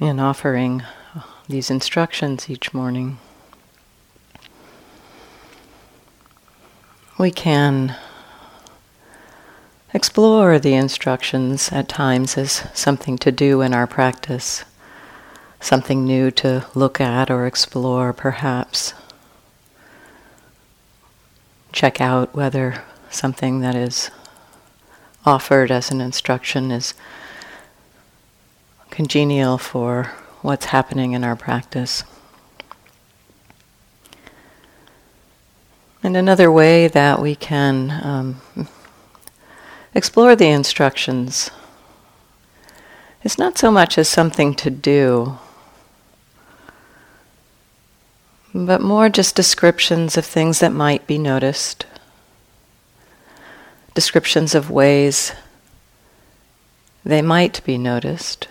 in offering uh, these instructions each morning. We can explore the instructions at times as something to do in our practice, something new to look at or explore, perhaps. Check out whether something that is offered as an instruction is congenial for what's happening in our practice. And another way that we can um, explore the instructions is not so much as something to do, but more just descriptions of things that might be noticed, descriptions of ways they might be noticed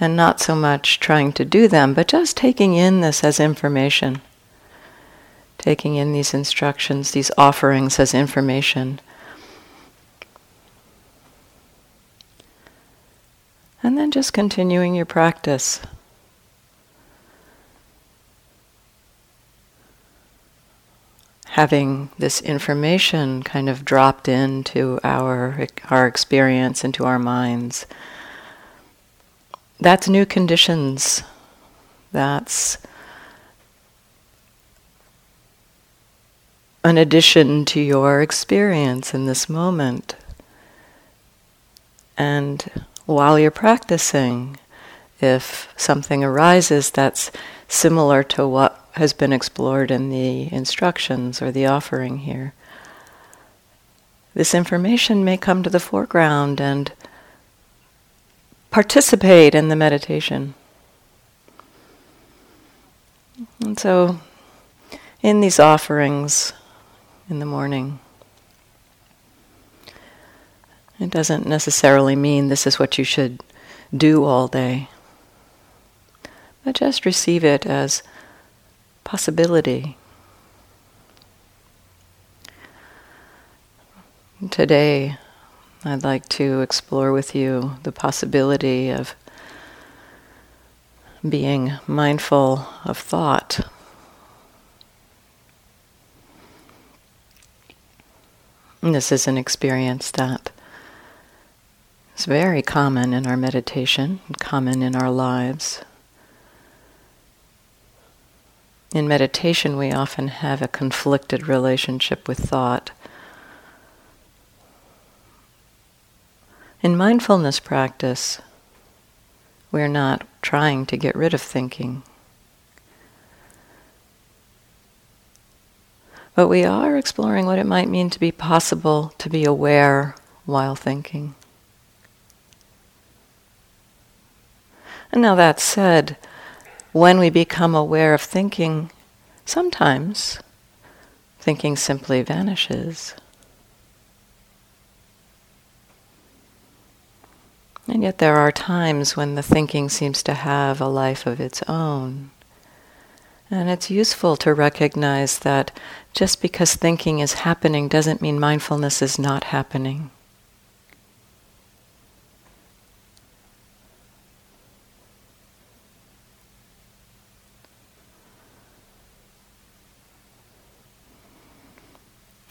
and not so much trying to do them, but just taking in this as information, taking in these instructions, these offerings as information. And then just continuing your practice. Having this information kind of dropped into our, our experience, into our minds that's new conditions. That's an addition to your experience in this moment. And while you're practicing, if something arises that's similar to what has been explored in the instructions or the offering here, this information may come to the foreground and participate in the meditation. And so, in these offerings in the morning, it doesn't necessarily mean this is what you should do all day, but just receive it as possibility. Today, I'd like to explore with you the possibility of being mindful of thought. And this is an experience that is very common in our meditation, common in our lives. In meditation, we often have a conflicted relationship with thought. In mindfulness practice, we're not trying to get rid of thinking. But we are exploring what it might mean to be possible to be aware while thinking. And now that said, when we become aware of thinking, sometimes thinking simply vanishes. And yet there are times when the thinking seems to have a life of its own. And it's useful to recognize that just because thinking is happening doesn't mean mindfulness is not happening.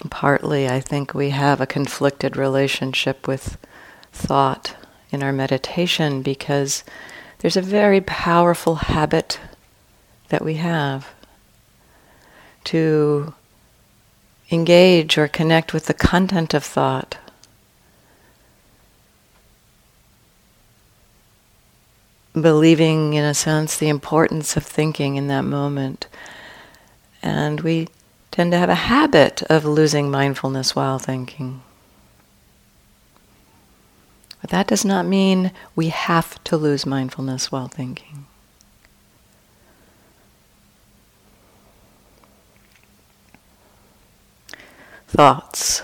Partly, I think we have a conflicted relationship with thought in our meditation because there's a very powerful habit that we have to engage or connect with the content of thought. Believing, in a sense, the importance of thinking in that moment. And we tend to have a habit of losing mindfulness while thinking. But that does not mean we have to lose mindfulness while thinking. Thoughts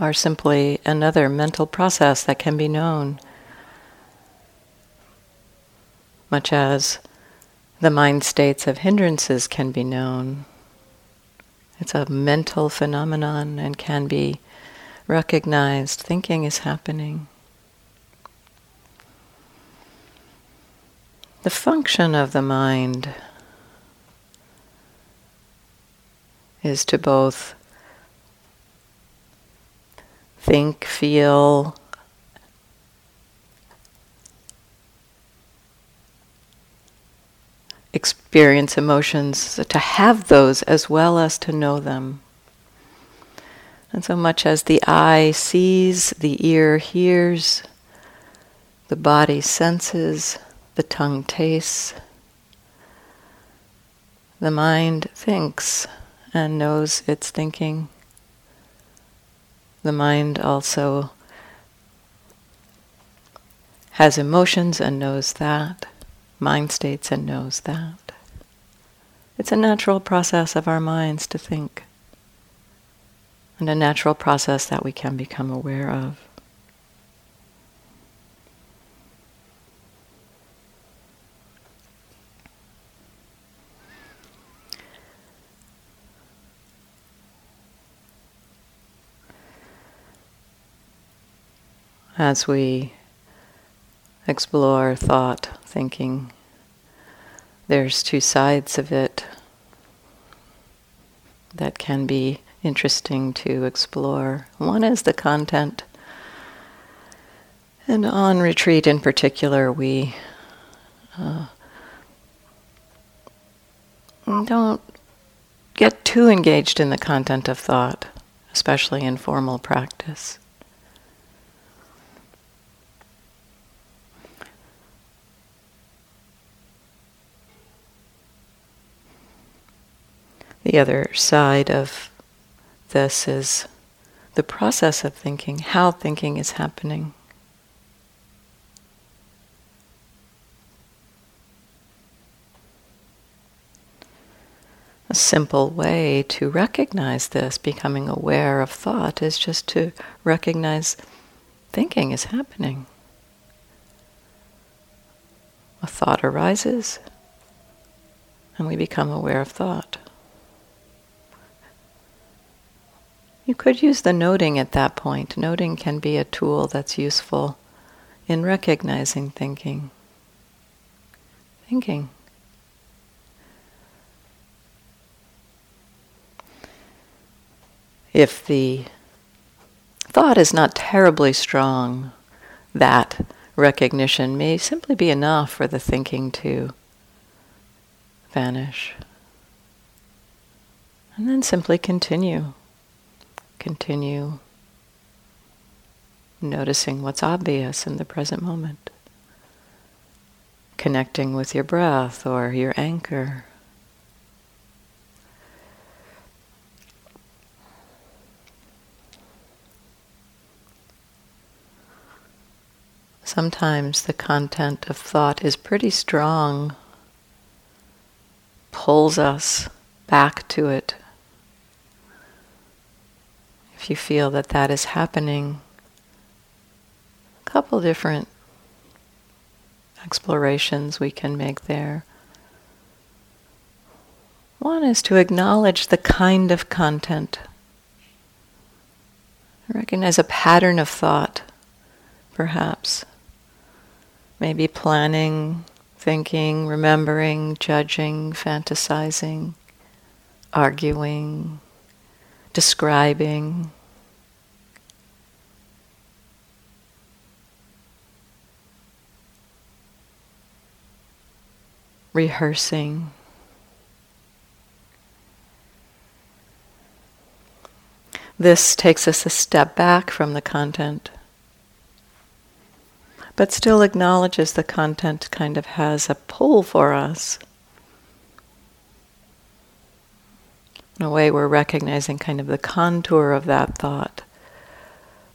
are simply another mental process that can be known, much as the mind states of hindrances can be known. It's a mental phenomenon and can be recognized. Thinking is happening. The function of the mind is to both think, feel, experience emotions, to have those as well as to know them. And so much as the eye sees, the ear hears, the body senses, the tongue tastes, the mind thinks and knows it's thinking. The mind also has emotions and knows that, mind states and knows that. It's a natural process of our minds to think and a natural process that we can become aware of. As we explore thought, thinking, there's two sides of it that can be interesting to explore. One is the content. And on retreat in particular, we uh, don't get too engaged in the content of thought, especially in formal practice. The other side of this is the process of thinking, how thinking is happening. A simple way to recognize this, becoming aware of thought, is just to recognize thinking is happening. A thought arises, and we become aware of thought. You could use the noting at that point. Noting can be a tool that's useful in recognizing thinking. Thinking. If the thought is not terribly strong, that recognition may simply be enough for the thinking to vanish. And then simply continue continue noticing what's obvious in the present moment, connecting with your breath or your anchor. Sometimes the content of thought is pretty strong, pulls us back to it if you feel that that is happening, a couple different explorations we can make there. One is to acknowledge the kind of content. Recognize a pattern of thought, perhaps. Maybe planning, thinking, remembering, judging, fantasizing, arguing, describing. Rehearsing. This takes us a step back from the content, but still acknowledges the content kind of has a pull for us. In a way, we're recognizing kind of the contour of that thought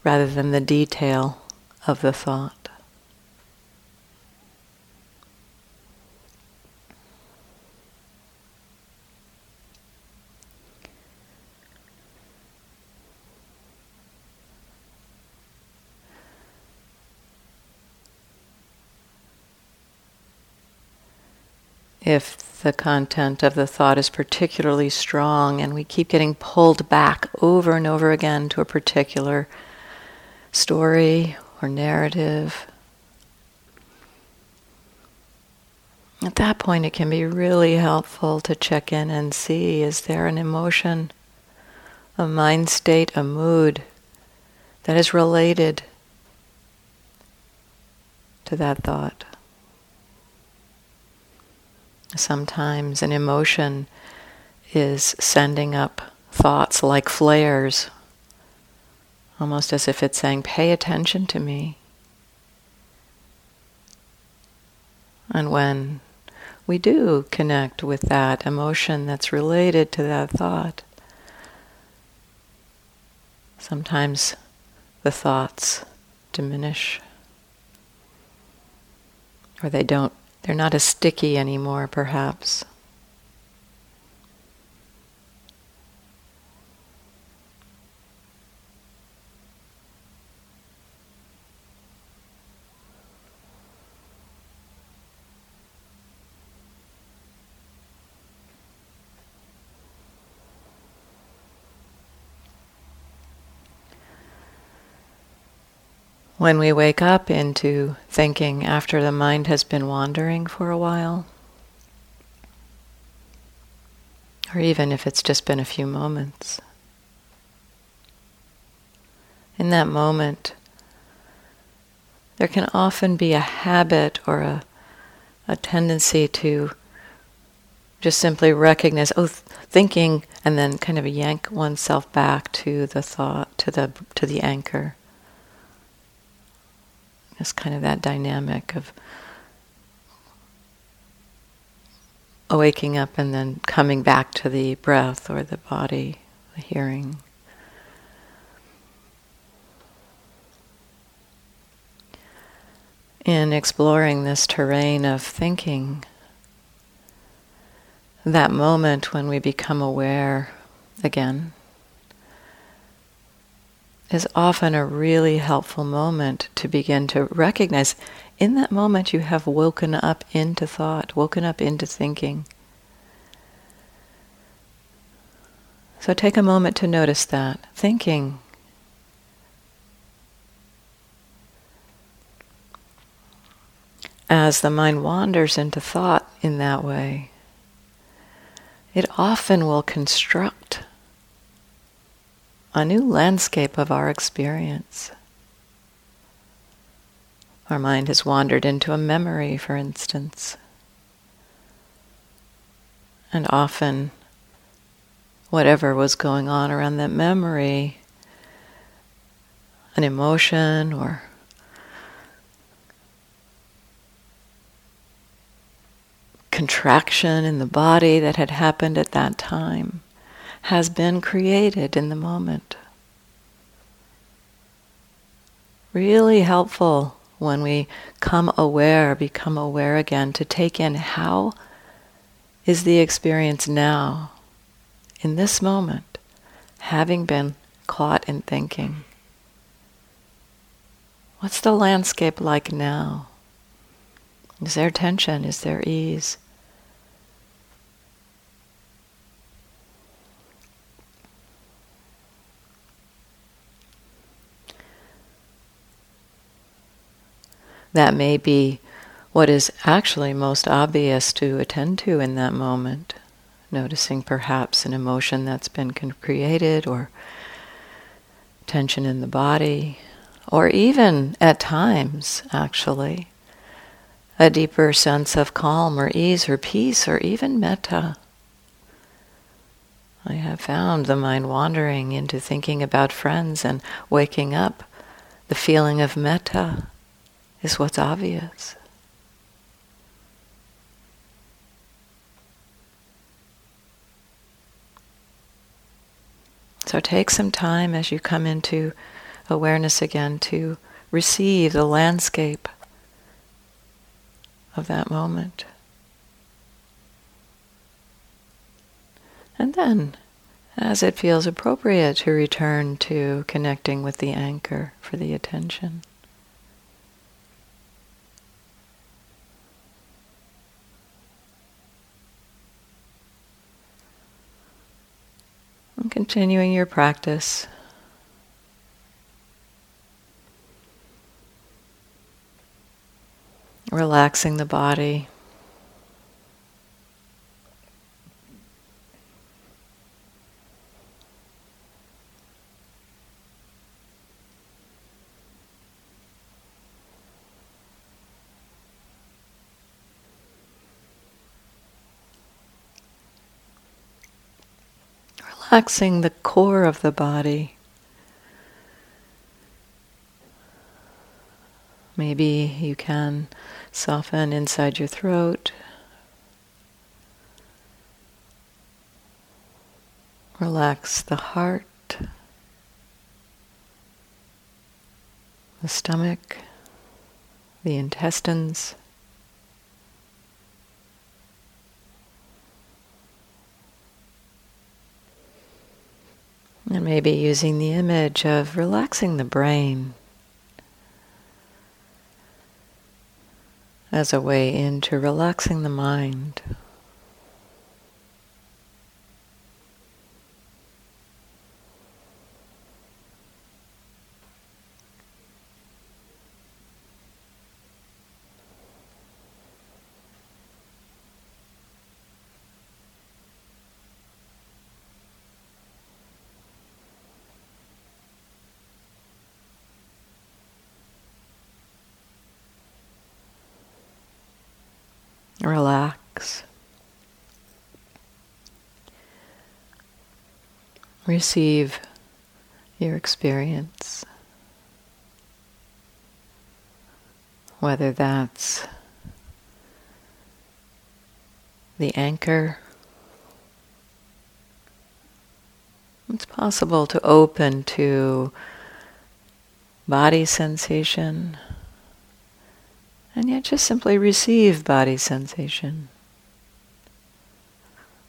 rather than the detail of the thought. If the content of the thought is particularly strong and we keep getting pulled back over and over again to a particular story or narrative, At that point, it can be really helpful to check in and see is there an emotion, a mind state, a mood that is related to that thought. Sometimes an emotion is sending up thoughts like flares, almost as if it's saying, Pay attention to me. And when we do connect with that emotion that's related to that thought, sometimes the thoughts diminish or they don't they're not as sticky anymore perhaps When we wake up into thinking after the mind has been wandering for a while, or even if it's just been a few moments, in that moment, there can often be a habit or a, a tendency to just simply recognize, oh, th- thinking, and then kind of yank oneself back to the thought, to the to the anchor. It's kind of that dynamic of waking up and then coming back to the breath or the body, the hearing. In exploring this terrain of thinking, that moment when we become aware again is often a really helpful moment to begin to recognize in that moment you have woken up into thought, woken up into thinking. So take a moment to notice that. Thinking. As the mind wanders into thought in that way, it often will construct a new landscape of our experience. Our mind has wandered into a memory, for instance. And often, whatever was going on around that memory, an emotion or contraction in the body that had happened at that time has been created in the moment. Really helpful when we come aware, become aware again, to take in how is the experience now, in this moment, having been caught in thinking. What's the landscape like now? Is there tension? Is there ease? That may be what is actually most obvious to attend to in that moment. Noticing perhaps an emotion that's been created or tension in the body, or even at times, actually, a deeper sense of calm or ease or peace or even metta. I have found the mind wandering into thinking about friends and waking up the feeling of metta is what's obvious. So take some time as you come into awareness again to receive the landscape of that moment. And then, as it feels appropriate, to return to connecting with the anchor for the attention. And continuing your practice. Relaxing the body. Relaxing the core of the body. Maybe you can soften inside your throat. Relax the heart, the stomach, the intestines. And maybe using the image of relaxing the brain as a way into relaxing the mind. Relax. Receive your experience. Whether that's the anchor, it's possible to open to body sensation and yet just simply receive body sensation.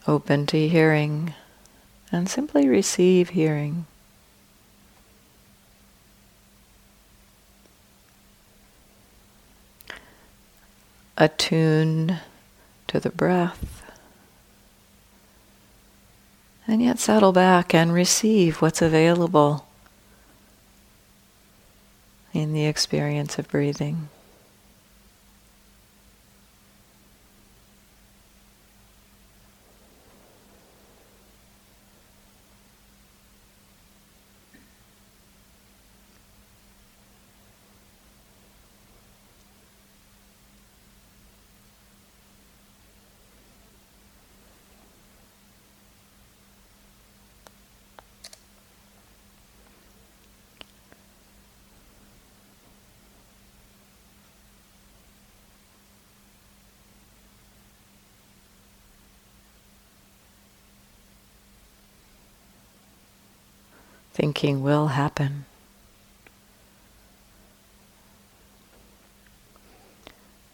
Open to hearing and simply receive hearing. Attune to the breath. And yet settle back and receive what's available in the experience of breathing. Thinking will happen.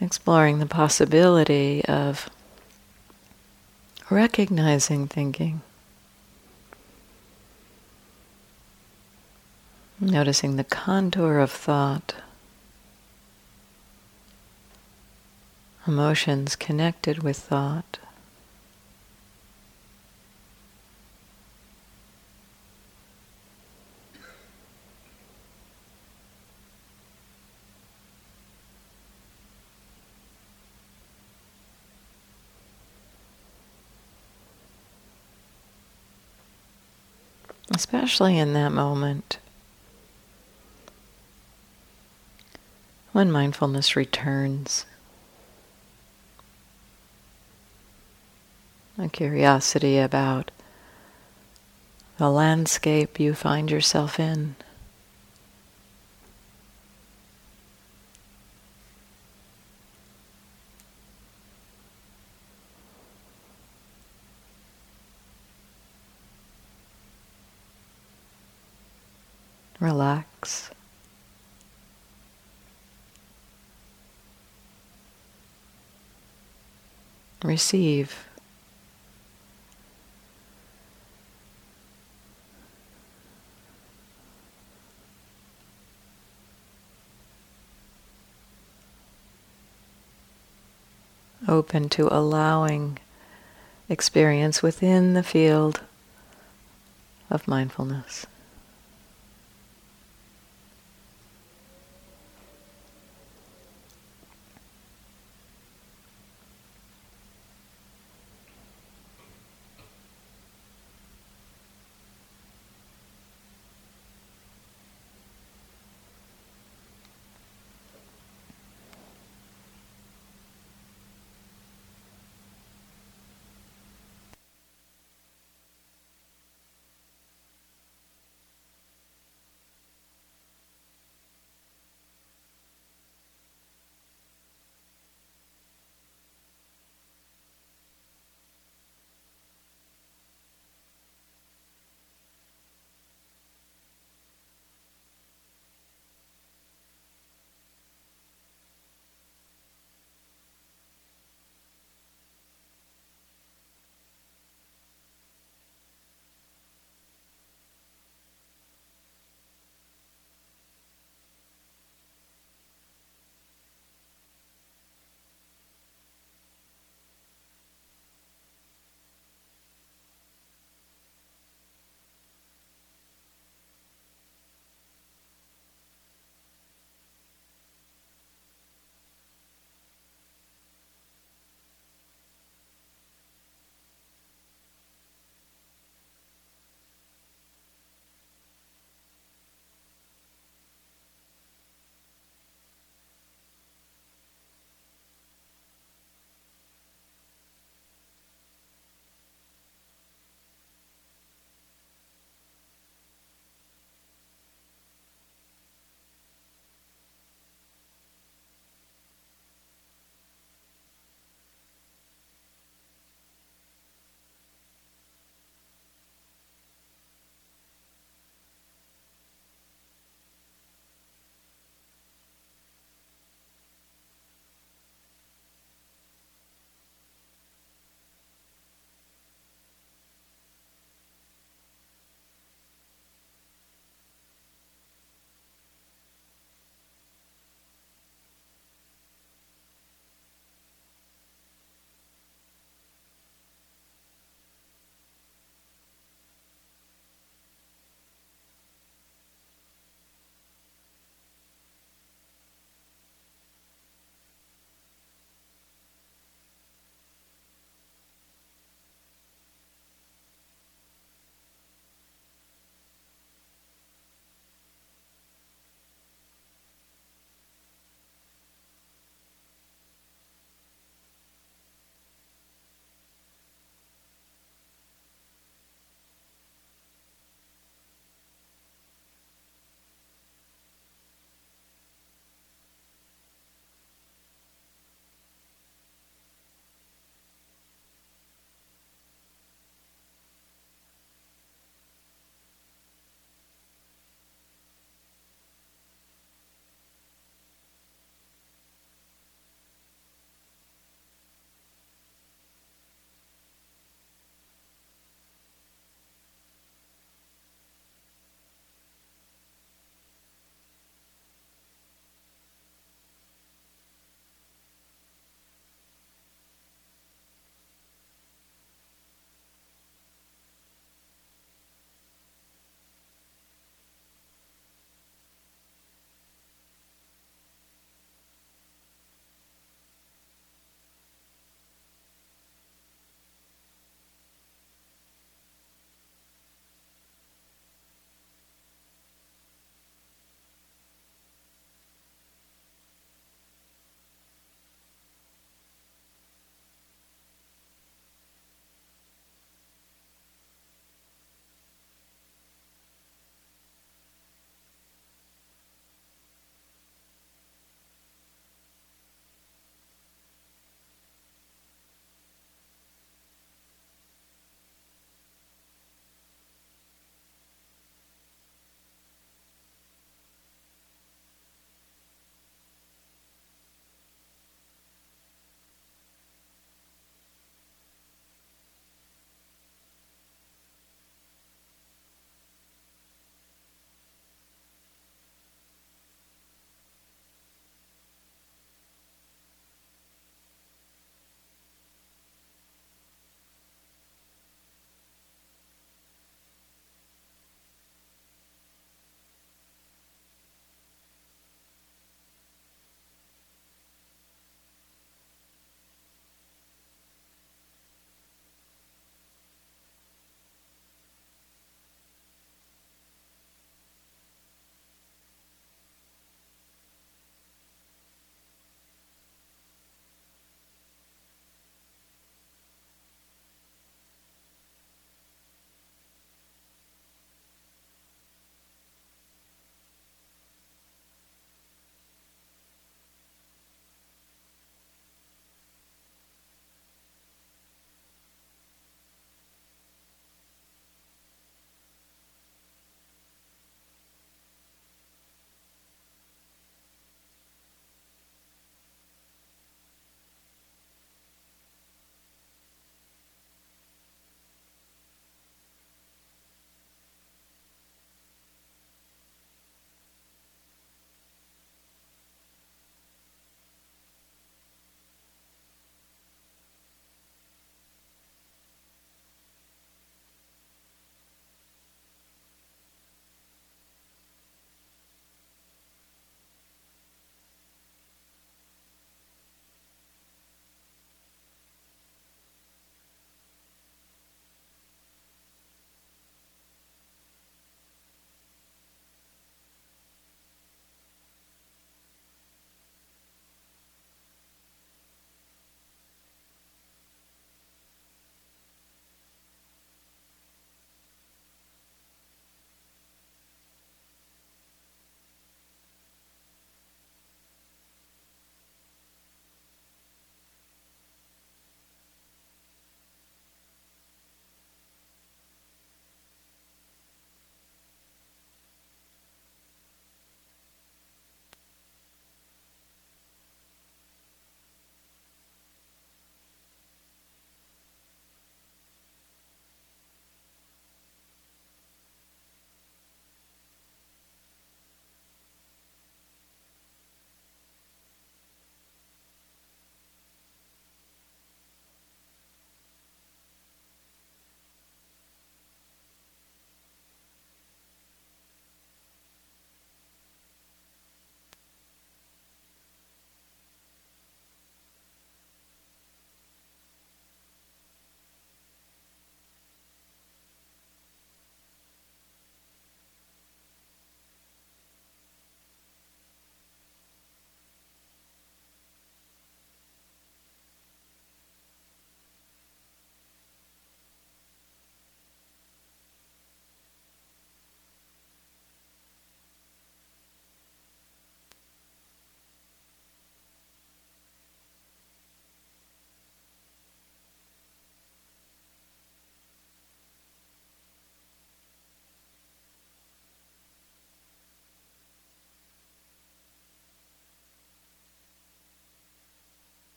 Exploring the possibility of recognizing thinking. Noticing the contour of thought, emotions connected with thought. Especially in that moment when mindfulness returns. A curiosity about the landscape you find yourself in. relax. Receive. Open to allowing experience within the field of mindfulness.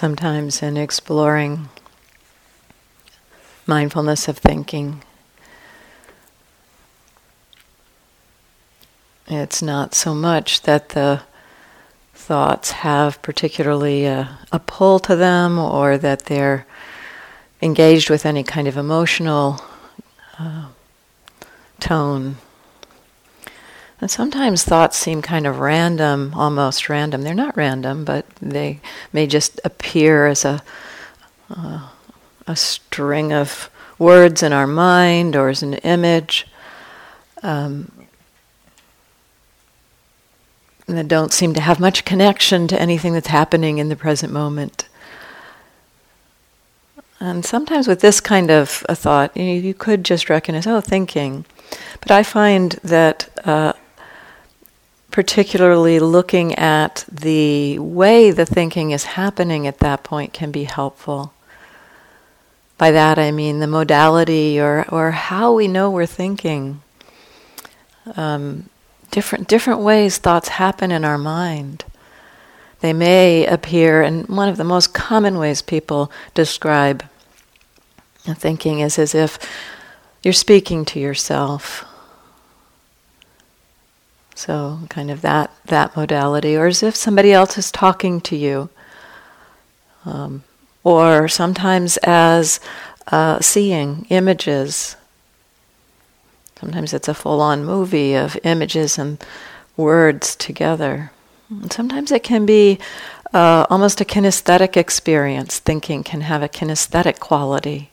Sometimes in exploring mindfulness of thinking. It's not so much that the thoughts have particularly a, a, pull to them or that they're engaged with any kind of emotional uh, tone. And sometimes thoughts seem kind of random, almost random. They're not random, but they may just appear as a, uh, a string of words in our mind or as an image. Um, that don't seem to have much connection to anything that's happening in the present moment. And sometimes with this kind of a thought, you, know, you could just recognize, oh, thinking. But I find that uh, particularly looking at the way the thinking is happening at that point can be helpful. By that I mean the modality or, or how we know we're thinking. Um, different, different ways thoughts happen in our mind. They may appear, and one of the most common ways people describe thinking is as if you're speaking to yourself so kind of that that modality, or as if somebody else is talking to you, um, or sometimes as uh, seeing images. Sometimes it's a full-on movie of images and words together. And sometimes it can be uh, almost a kinesthetic experience. Thinking can have a kinesthetic quality,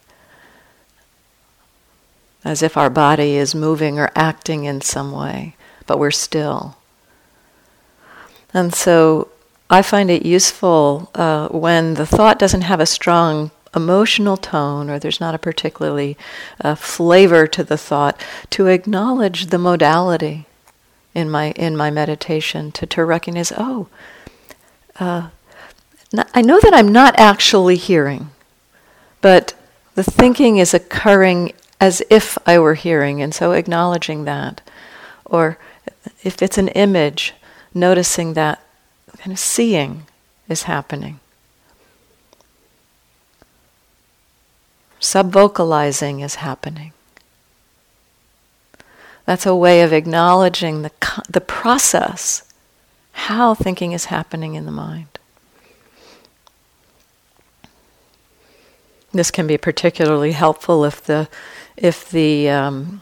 as if our body is moving or acting in some way but we're still. And so I find it useful uh, when the thought doesn't have a strong emotional tone or there's not a particularly uh, flavor to the thought to acknowledge the modality in my in my meditation to, to recognize oh uh, I know that I'm not actually hearing but the thinking is occurring as if I were hearing and so acknowledging that or if it's an image, noticing that kind of seeing is happening. Subvocalizing is happening. That's a way of acknowledging the, the process, how thinking is happening in the mind. This can be particularly helpful if the, if the um,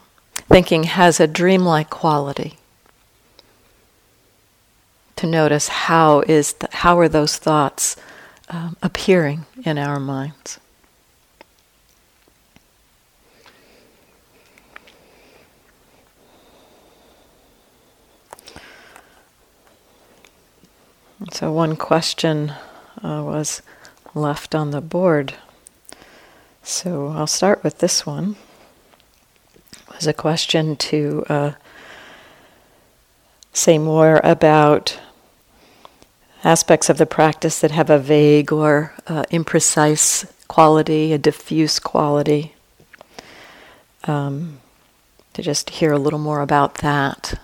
thinking has a dreamlike quality notice how is how are those thoughts um, appearing in our minds. So one question uh, was left on the board. So I'll start with this one. It was a question to uh, say more about aspects of the practice that have a vague or uh, imprecise quality, a diffuse quality. Um, to just hear a little more about that.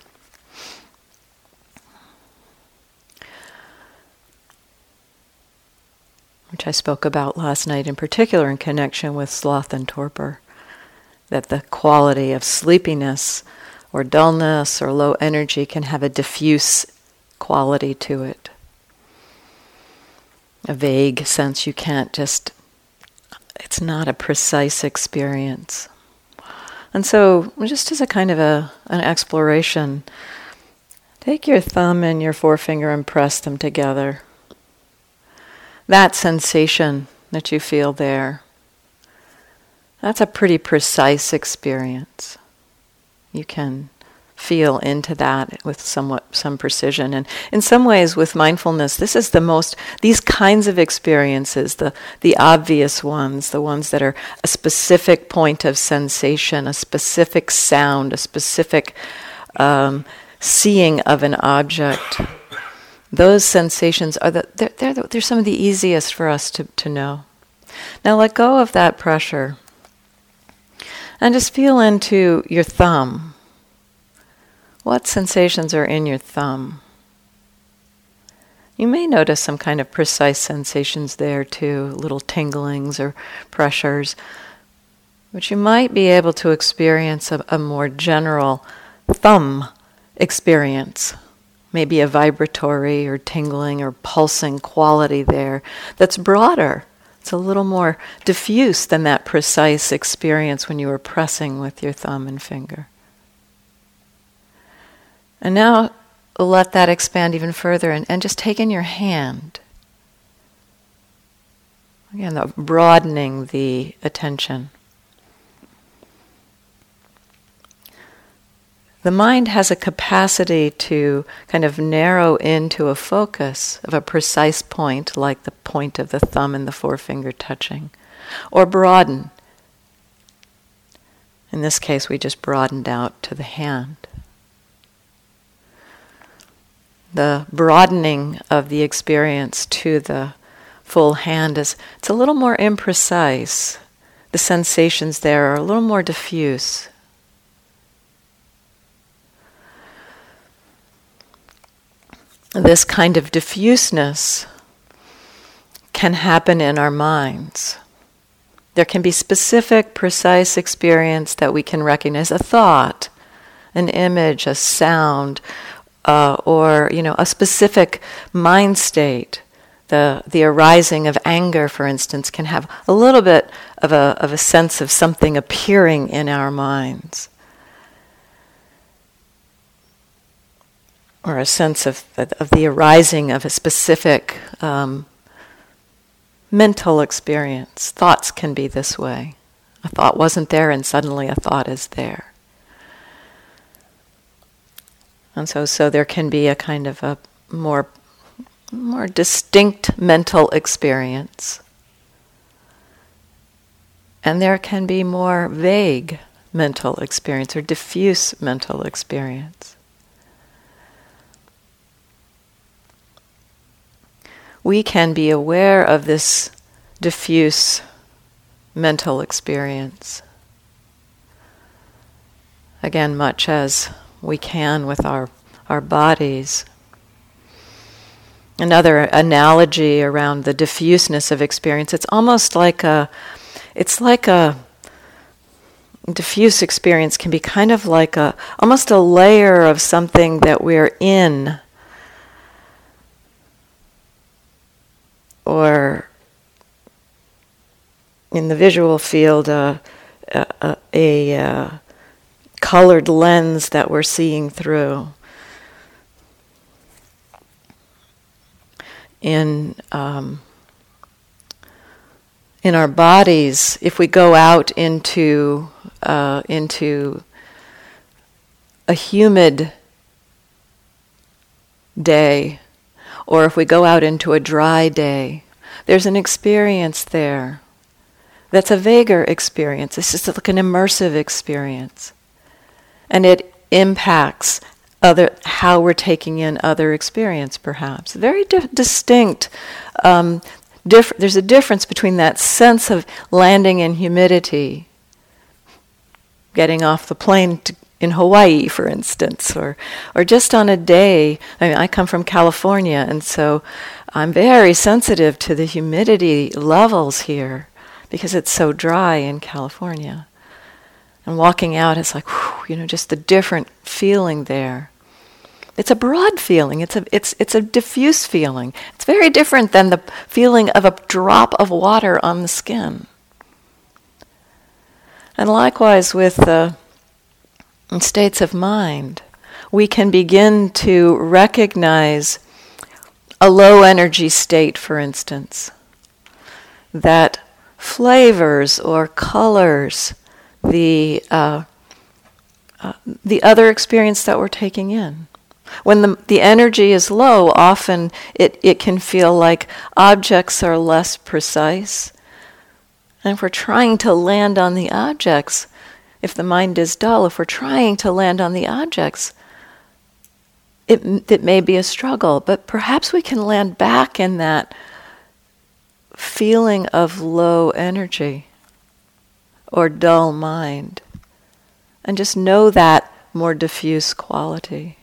Which I spoke about last night in particular in connection with sloth and torpor. That the quality of sleepiness or dullness or low energy can have a diffuse quality to it. A vague sense you can't just, it's not a precise experience. And so, just as a kind of a, an exploration, take your thumb and your forefinger and press them together. That sensation that you feel there, that's a pretty precise experience you can feel into that with somewhat some precision and in some ways with mindfulness this is the most these kinds of experiences the the obvious ones the ones that are a specific point of sensation a specific sound a specific um, seeing of an object those sensations are the they're, they're, the, they're some of the easiest for us to, to know now let go of that pressure and just feel into your thumb. What sensations are in your thumb? You may notice some kind of precise sensations there too, little tinglings or pressures. But you might be able to experience a, a more general thumb experience. Maybe a vibratory or tingling or pulsing quality there that's broader. It's a little more diffuse than that precise experience when you were pressing with your thumb and finger. And now let that expand even further and, and just take in your hand. Again, the broadening the attention. The mind has a capacity to kind of narrow into a focus of a precise point, like the point of the thumb and the forefinger touching, or broaden. In this case, we just broadened out to the hand the broadening of the experience to the full hand is it's a little more imprecise. The sensations there are a little more diffuse. This kind of diffuseness can happen in our minds. There can be specific, precise experience that we can recognize a thought, an image, a sound, uh, or you know a specific mind state. The, the arising of anger, for instance, can have a little bit of a, of a sense of something appearing in our minds. Or a sense of, of the arising of a specific um, mental experience. Thoughts can be this way. A thought wasn't there, and suddenly a thought is there. And so, so there can be a kind of a more, more distinct mental experience. And there can be more vague mental experience or diffuse mental experience. We can be aware of this diffuse mental experience. Again, much as we can with our, our bodies. Another analogy around the diffuseness of experience, it's almost like a, it's like a, diffuse experience can be kind of like a, almost a layer of something that we're in. Or in the visual field, uh, a, a, a, uh, colored lens that we're seeing through. In um, in our bodies, if we go out into uh, into a humid day, or if we go out into a dry day, there's an experience there that's a vaguer experience. It's just like an immersive experience and it impacts other how we're taking in other experience perhaps. Very di- distinct um, diff- there's a difference between that sense of landing in humidity getting off the plane to, in Hawaii for instance or or just on a day I mean I come from California and so I'm very sensitive to the humidity levels here because it's so dry in California and walking out, it's like, whew, you know, just the different feeling there. It's a broad feeling. It's a, it's, it's a diffuse feeling. It's very different than the feeling of a drop of water on the skin. And likewise with the states of mind, we can begin to recognize a low energy state, for instance, that flavors or colors the uh, uh, the other experience that we're taking in. When the, the energy is low, often it, it can feel like objects are less precise. And if we're trying to land on the objects, if the mind is dull, if we're trying to land on the objects, it, it may be a struggle, but perhaps we can land back in that feeling of low energy or dull mind. And just know that more diffuse quality.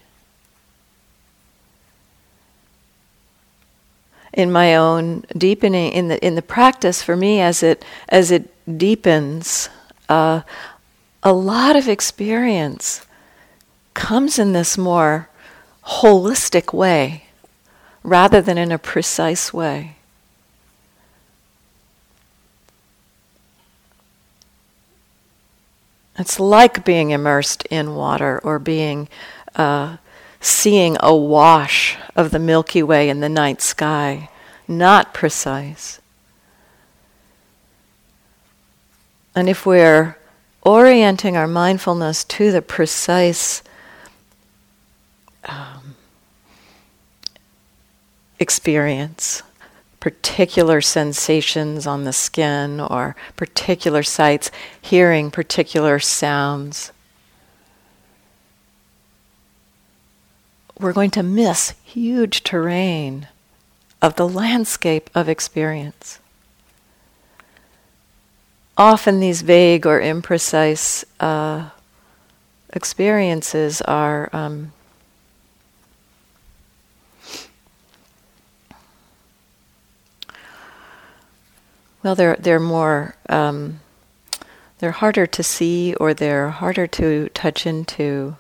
in my own deepening in the in the practice for me as it as it deepens uh, a lot of experience comes in this more holistic way rather than in a precise way. It's like being immersed in water or being uh, seeing a wash of the Milky Way in the night sky, not precise. And if we're orienting our mindfulness to the precise um, experience, particular sensations on the skin or particular sights, hearing particular sounds, we're going to miss huge terrain of the landscape of experience. Often, these vague or imprecise uh, experiences are um, well, they're they're more um, they're harder to see or they're harder to touch into.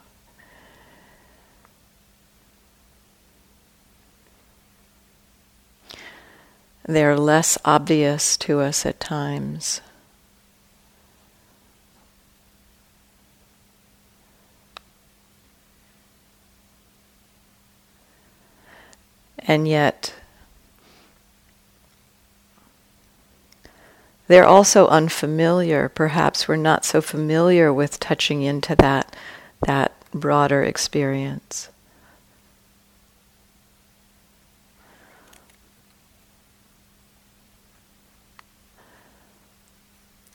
They're less obvious to us at times. And yet, they're also unfamiliar. Perhaps we're not so familiar with touching into that, that broader experience.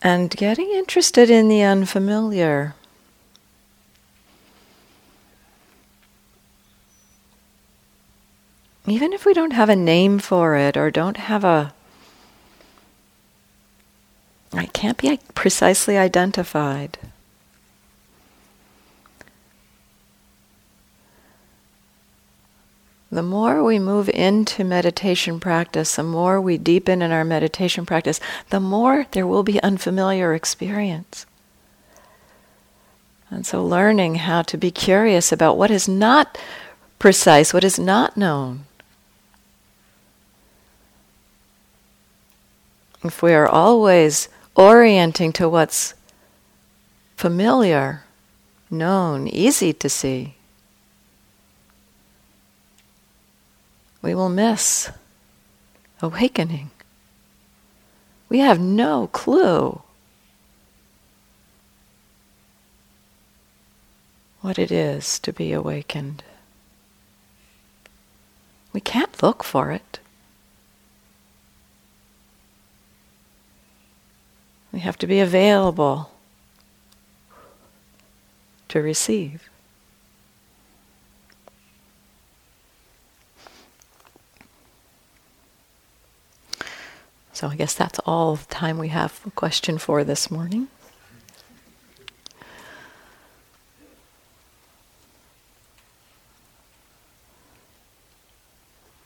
and getting interested in the unfamiliar. Even if we don't have a name for it or don't have a it can't be precisely identified. The more we move into meditation practice, the more we deepen in our meditation practice, the more there will be unfamiliar experience. And so, learning how to be curious about what is not precise, what is not known. If we are always orienting to what's familiar, known, easy to see, we will miss awakening. We have no clue what it is to be awakened. We can't look for it. We have to be available to receive. So I guess that's all the time we have for question for this morning.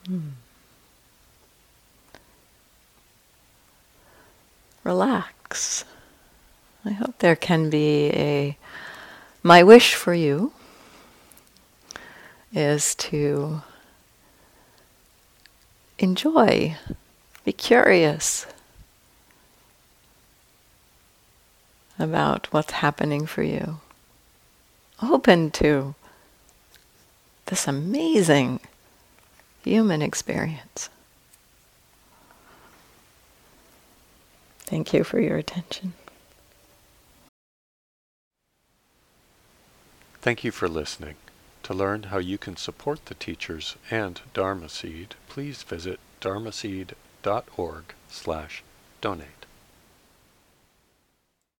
Hmm. Relax. I hope there can be a. My wish for you is to enjoy be curious about what's happening for you. Open to this amazing human experience. Thank you for your attention. Thank you for listening. To learn how you can support the teachers and Dharma Seed, please visit dharmaseed.com org slash donate.